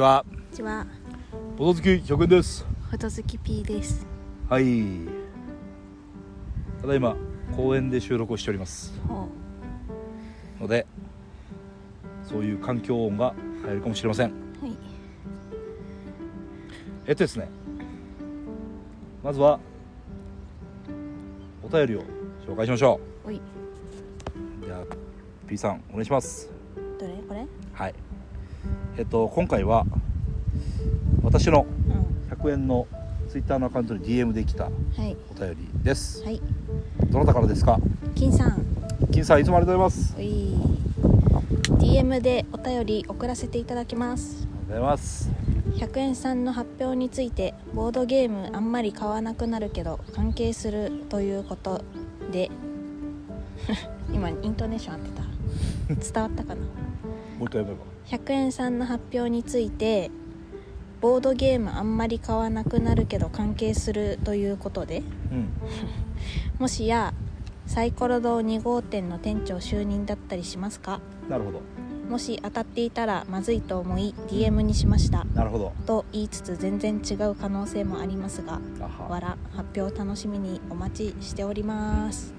ちは。こんにちは、ボト好き100円です。フォト好き P です。はい。ただいま公園で収録をしております。ほのでそういう環境音が入るかもしれません。う、はい、えっとですねまずはお便りを紹介しましょおい、うじゃあ P さんお願いします。どれ？これ？はいえっと今回は私のうん、100円の Twitter のアカウントに DM できたはい、お便りです。はい、どなたからですか？金さん、金さんいつもありがとうございます？おい、DM でお便り送らせていただきます。ありがとうございます。100円さんの発表についてボードゲームあんまり買わなくなるけど関係するということで。今イントネーション合ってた。伝わったかな？もう一回ば100円さんの発表についてボードゲームあんまり買わなくなるけど関係するということでうん。もしやサイコロ堂2号店の店長就任だったりしますか？なるほど。もし当たっていたらまずいと思い DM にしました。なるほど。と言いつつ全然違う可能性もありますがわら発表楽しみにお待ちしております。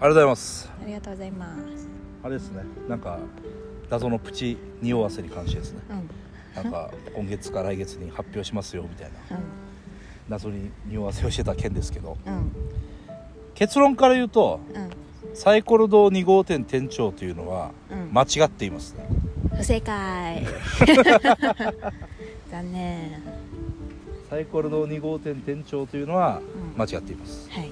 ありがとうございます。ありがとうございます。あれですね。なんか謎のプチ匂わせに関してですね。うん。なんか今月か来月に発表しますよみたいな。うん。謎に匂わせをしてた件ですけど。うん。結論から言うとうん。サイコロ堂2号店店長というのはうん。間違っていますね。不正解。残念。サイコロ堂2号店店長というのはうん。間違っています。はい。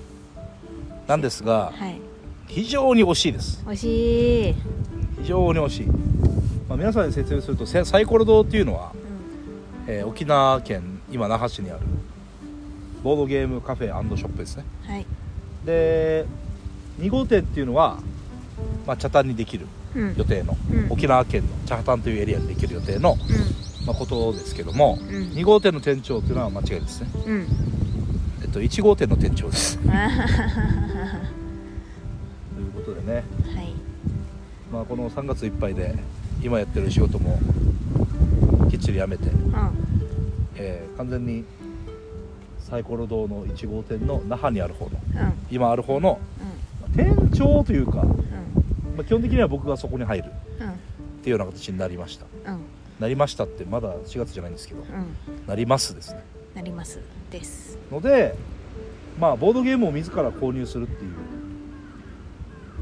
なんですがはい。非常に惜しいです。惜しい、非常に惜しい、まあ、皆さんに説明するとせサイコロ堂っていうのは、うん。えー沖縄県今那覇市にあるボードゲームカフェショップですね。はい。で2号店っていうのは、まあ、茶炭にできるうん。予定の、うん。沖縄県の茶炭というエリアにできる予定の、まあ、ことですけども、うん。うん2号店の店長っていうのは間違いですね、うん。えっと、1号店の店長です。ということでね、はいまあ、この3月いっぱいで今やってる仕事もきっちりやめて、うん。えー完全にサイコロ堂の1号店の那覇にある方のうん。今ある方のう店長というか、ん。まあ、基本的には僕がそこに入るうん。うんっていうような形になりました。うん。なりましたってまだ4月じゃないんですけどうん。なりますですね。なりますです。のでまあボードゲームを自ら購入するってい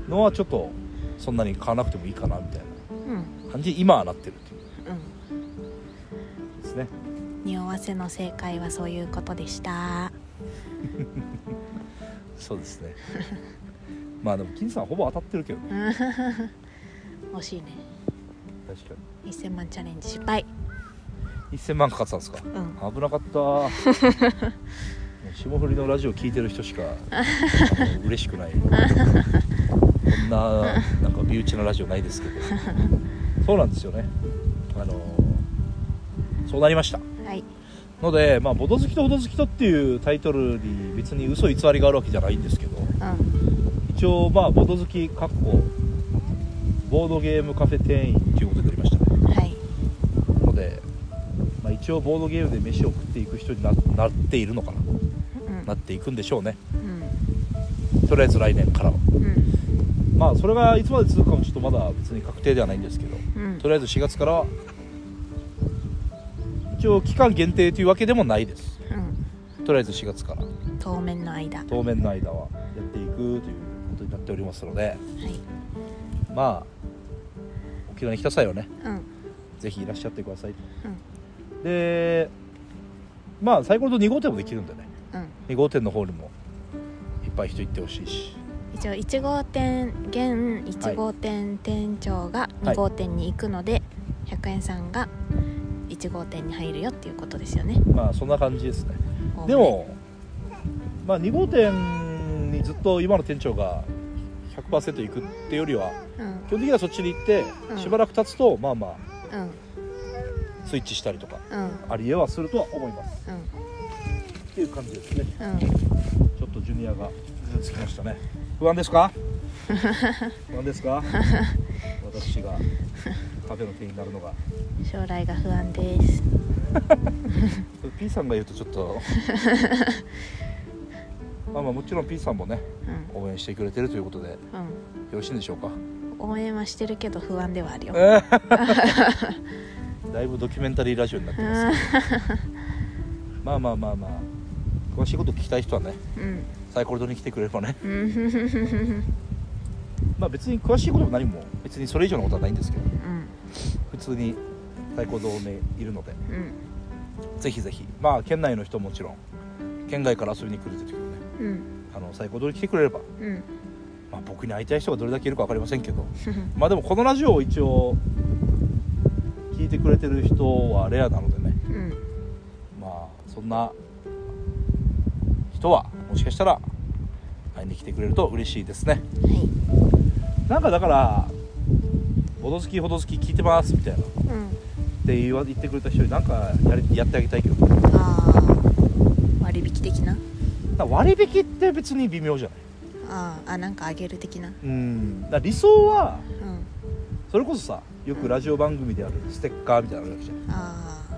うのはちょっとそんなに買わなくてもいいかなみたいうん。な感じに今はなってるっていう。うん。ですね。匂わせの正解はそういうことでした。そうですね。まあでも金さんほぼ当たってるけどね。惜しいね。確か1000万チャレンジ失敗。に1000万かかってたんですか？うん。危なかった。霜降りのラジオ聞いてる人しか嬉しくない。こんな身内のラジオないですけど。そうなんですよね。あのそうなりました。はい。ので、まあ、ボド好きとボド好きとっていうタイトルに別に嘘偽りがあるわけじゃないんですけど。うん。一応まあボド好きかっこボードゲームカフェ店員っていうことでありました。ねはい。ので、まあ、一応ボードゲームで飯を食っていく人にななっているのかな。うん。なっていくんでしょうね。うん。とりあえず来年からは。うんまあそれがいつまで続くかもちょっとまだ別に確定ではないんですけどうん。とりあえず4月からは一応期間限定というわけでもないです。うん。とりあえず4月から。当面の間。は当面の間はやっていくということになっておりますのでい。まあ沖縄に来た際はねうん。ぜひいらっしゃってください。うん。でまあサイコロと2号店もできるんでね。うん。2号店の方にもいっぱい人行ってほしいし一応1号店現1号店店長が2号店に行くので、100円さんが1号店に入るよっていうことですよね。まあそんな感じですね。でも、まあ、2号店にずっと今の店長が100%行くってよりはうん。基本的にはそっちに行ってうん。しばらく経つとまあまあうん。スイッチしたりとかうん。ありえはするとは思います。うん。っていう感じですね。うん。ちょっとジュニアが傷つきましたね不安ですか？不安ですか？私がカフェの店員になるのが将来が不安です。P さんが言うとちょっとまあまあもちろん P さんもねうん応援してくれてるということでようん。ろしいんでしょうか？応援はしてるけど不安ではあるよ。だいぶドキュメンタリーラジオになってますけどまあまあまあまあ詳しいこと聞きたい人はねうん。サイコロドに来てくれればね。まあ別に詳しいことも何も別にそれ以上のことはないんですけどうん。普通にサイコロいるのでうん。ぜひぜひまあ県内の人ももちろん県外から遊びに来るって時もねうん。あのサイコロドに来てくれれば、うん。まあ、僕に会いたい人がどれだけいるか分かりませんけどまあでもこのラジオを一応聞いてくれてる人はレアなのでねうん。まあそんな人はもしかしたら会いに来てくれると嬉しいですねはい。なんかだから「ほど好きほど好き聞いてます」みたいなっうん。て言わ言ってくれた人になんかやりやってあげたいけどああ。割引的な？割引って別に微妙じゃないああ、あ、なんかあげる的な？うんだ理想はうん。それこそさよくラジオ番組であるステッカーみたいなのあるわけじゃんああ。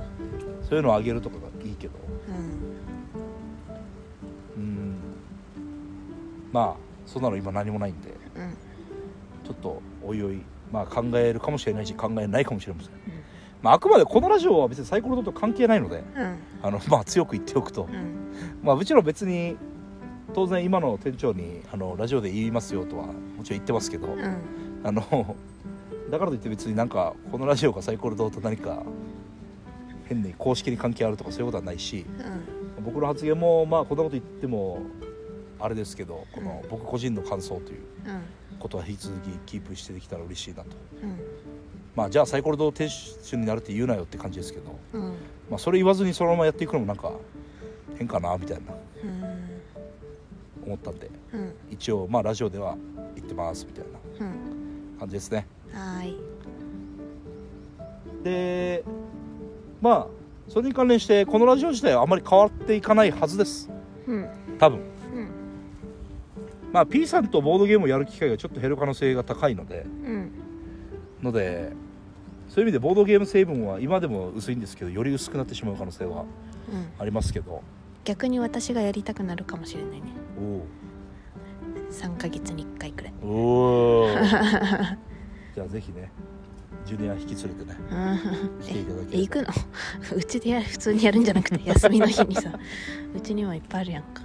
そういうのをあげるとかがまあそんなの今何もないんでうん。ちょっとおいおい、まあ、考えるかもしれないし考えないかもしれません、まあ、あくまでこのラジオは別にサイコロと関係ないのでうん。あの、まあ、強く言っておくと、うん。まあ、もちろん別に当然今の店長にあのラジオで言いますよとはもちろん言ってますけど、うん。あのだからといって別になんかこのラジオがサイコロ堂と何か変に公式に関係あるとかそういうことはないしうん。僕の発言もまあこんなこと言ってもあれですけどこの僕個人の感想といううん。ことは引き続きキープしてできたら嬉しいなとうん。まあじゃあサイコロ堂店主になるって言うなよって感じですけど、うん。まあ、それ言わずにそのままやっていくのもなんか変かなみたいなうん。思ったんでうん。一応まあラジオでは言ってますみたいなうん。感じですねはーい。でまあそれに関連してこのラジオ自体はあまり変わっていかないはずですうん。多分うん。まあ P さんとボードゲームをやる機会がちょっと減る可能性が高いのでうん。のでそういう意味でボードゲーム成分は今でも薄いんですけどより薄くなってしまう可能性はうん。ありますけど逆に私がやりたくなるかもしれないね。お3ヶ月に1回くらい。おおお じゃあぜひねジュニア引き連れてねうん。来ていただけえ、行くの？うちでや普通にやるんじゃなくて、休みの日にさ。うちにはいっぱいあるやんか。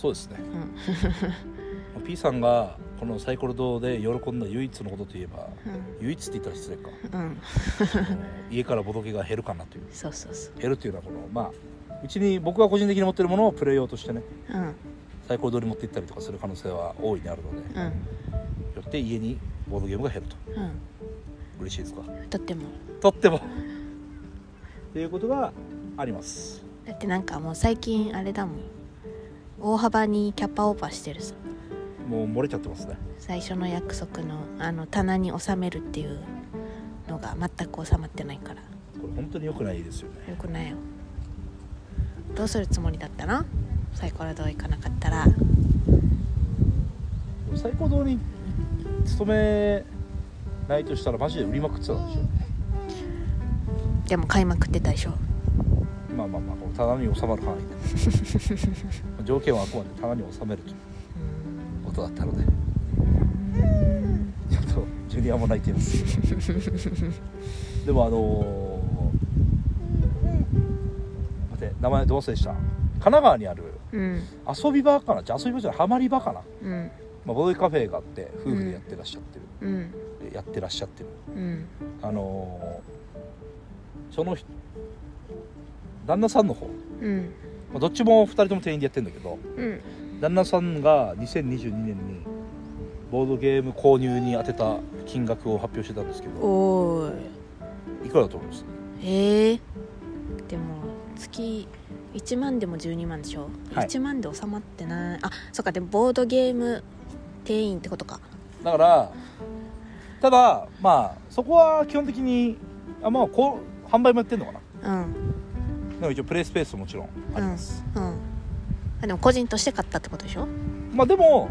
そうですねうん。P さんがこのサイコロ堂で喜んだ唯一のことといえばうん。唯一って言ったら失礼かうん。家からボドゲが減るかなという そうそうそう。減るっていうのはこのまあうちに僕が個人的に持ってるものをプレイ用としてねうん。サイコロ堂に持って行ったりとかする可能性は大いにあるので、うん。よって家にボードゲームが減るとうん。嬉しいですか？とっても。とってもっていうことがありますだってなんかもう最近あれだもん。大幅にキャパオーバーしてるさ。もう漏れちゃってますね。最初の約束のあの棚に収めるっていうのが全く収まってないから。これ本当に良くないですよね。よくないよ。どうするつもりだったの？サイコロ堂行かなかったら。サイコロ堂に勤めないとしたらマジで売りまくってたんでしょ？でも買いまくってたでしょ。まあまあまあこの棚に収まる範囲で 条件はあくまで棚に収めると。いうことだったので。ちょっとジュニアも泣いています。でもあのー、待って名前どうせでした？神奈川にあるうん。遊び場かな？じゃあ遊び場じゃないハマり場かな、うん。まあ、ボードゲームカフェがあって夫婦でやってらっしゃってる、うん。でやってらっしゃってる。うん。あのーその人旦那さんの方、うんまあ、どっちも2人とも店員でやってるんだけどうん。旦那さんが2022年にボードゲーム購入に充てた金額を発表してたんですけどおーい。いくらだと思います？えー、でも月1万でも12万でしょ、はい。1万で収まってない。あそっかでもボードゲーム店員ってことか。だからただまあそこは基本的にあまあこう販売もやってるのかな。うんでも一応プレイスペースももちろんあります、うん。あでも個人として買ったってことでしょ？まあでも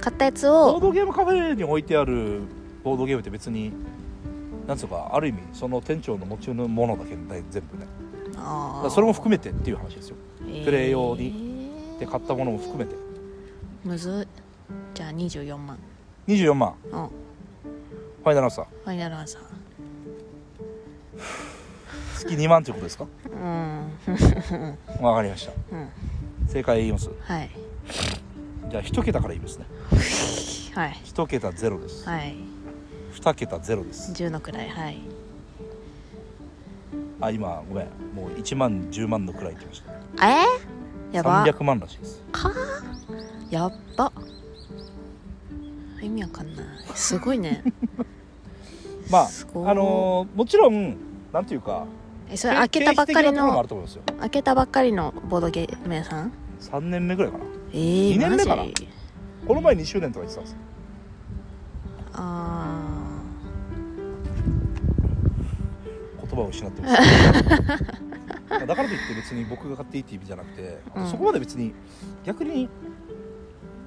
買ったやつボーをドゲームカフェに置いてあるボードゲームって別になんつうかある意味その店長の持ちのものだけで全部ね。だあそれも含めてっていう話ですよ。プレイ用ににで買ったものも含めて。むずいじゃあ24万。24万。うん。ファイナルアンサー。ファイナルアンサー月2万ということですか？うん。わかりました。うん。正解言います。はい。じゃあ1桁から言いますね。はい。1桁ゼロです。はい。2桁ゼロです。10の位はい。あ今ごめん。もう1万10万のくらい行きましたえ？ー、やば。300万らしいです。か？やっば。意味わかんない。すごいね。まああのーもちろんなんていうかえそれ開けたばっかりの開けたばっかりのボードゲーム屋さん？3年目ぐらいかな。えー、二年目かな。この前2周年とか言ってたんですよ。あ言葉を失ってます。まあだからといって別に僕が買っていいって意味じゃなくて、うん。そこまで別に逆に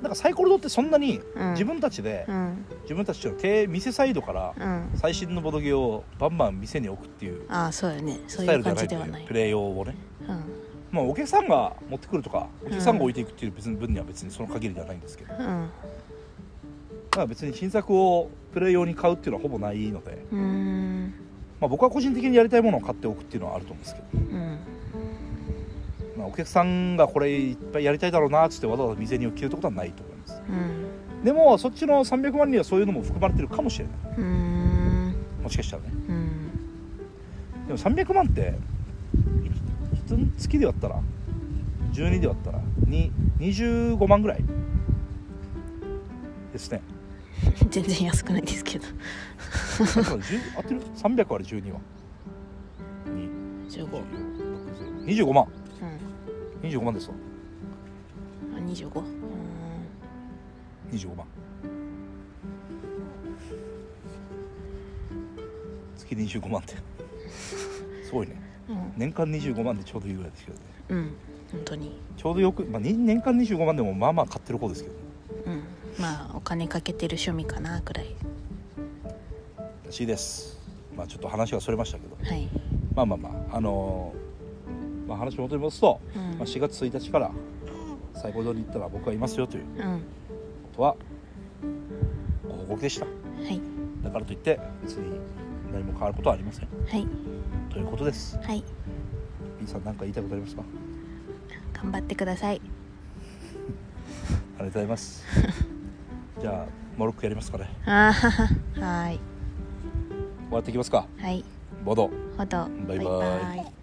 なんかサイコロ堂ってそんなに自分たちで、うん。自分たちの経営店サイドからうん。最新のボドゲをバンバン店に置くっていうああそうよね。スタイルじゃないという感じではない。プレイ用をね。うん。まあお客さんが持ってくるとかお客さんが置いていくっていう別に分には別にその限りではないんですけど、だうん。から別に新作をプレイ用に買うっていうのはほぼないので、まあ、僕は個人的にやりたいものを買っておくっていうのはあると思うんですけど、うんまあ、お客さんがこれいっぱいやりたいだろうなっつってわざわざ店に置けるってことはないと思います。うん。でもそっちの300万にはそういうのも含まれてるかもしれない。もしかしたらね。うん。でも300万って1月で割ったら12で割ったらに25万ぐらい。ですね。全然安くないですけど。あ10合ってる300割る12は。15 25万うん25万ですわ。あ25う25万月25万って。すごいね。うん。年間25万でちょうどいいぐらいですけどね。うん。本当に。ちょうどよく、まあ、に年間25万でもまあまあ買ってる方ですけどうん。まあお金かけてる趣味かなくらい。らしいです。まあちょっと話がそれましたけど。はい。まあまあまあ。あのーまあ話を戻りますと、うん。まあ、4月1日から最高堂に行ったら僕はいますよといううん。ことはご報告でした。はい。だからといって別に何も変わることはありません。はい。ということです。はい。B さん何か言いたいことありますか？頑張ってください。ありがとうございます。じゃあモロッコやりますかね。あーはははーい。終わっていきますか。はい。ボド。ほどバイバイ。バイバイ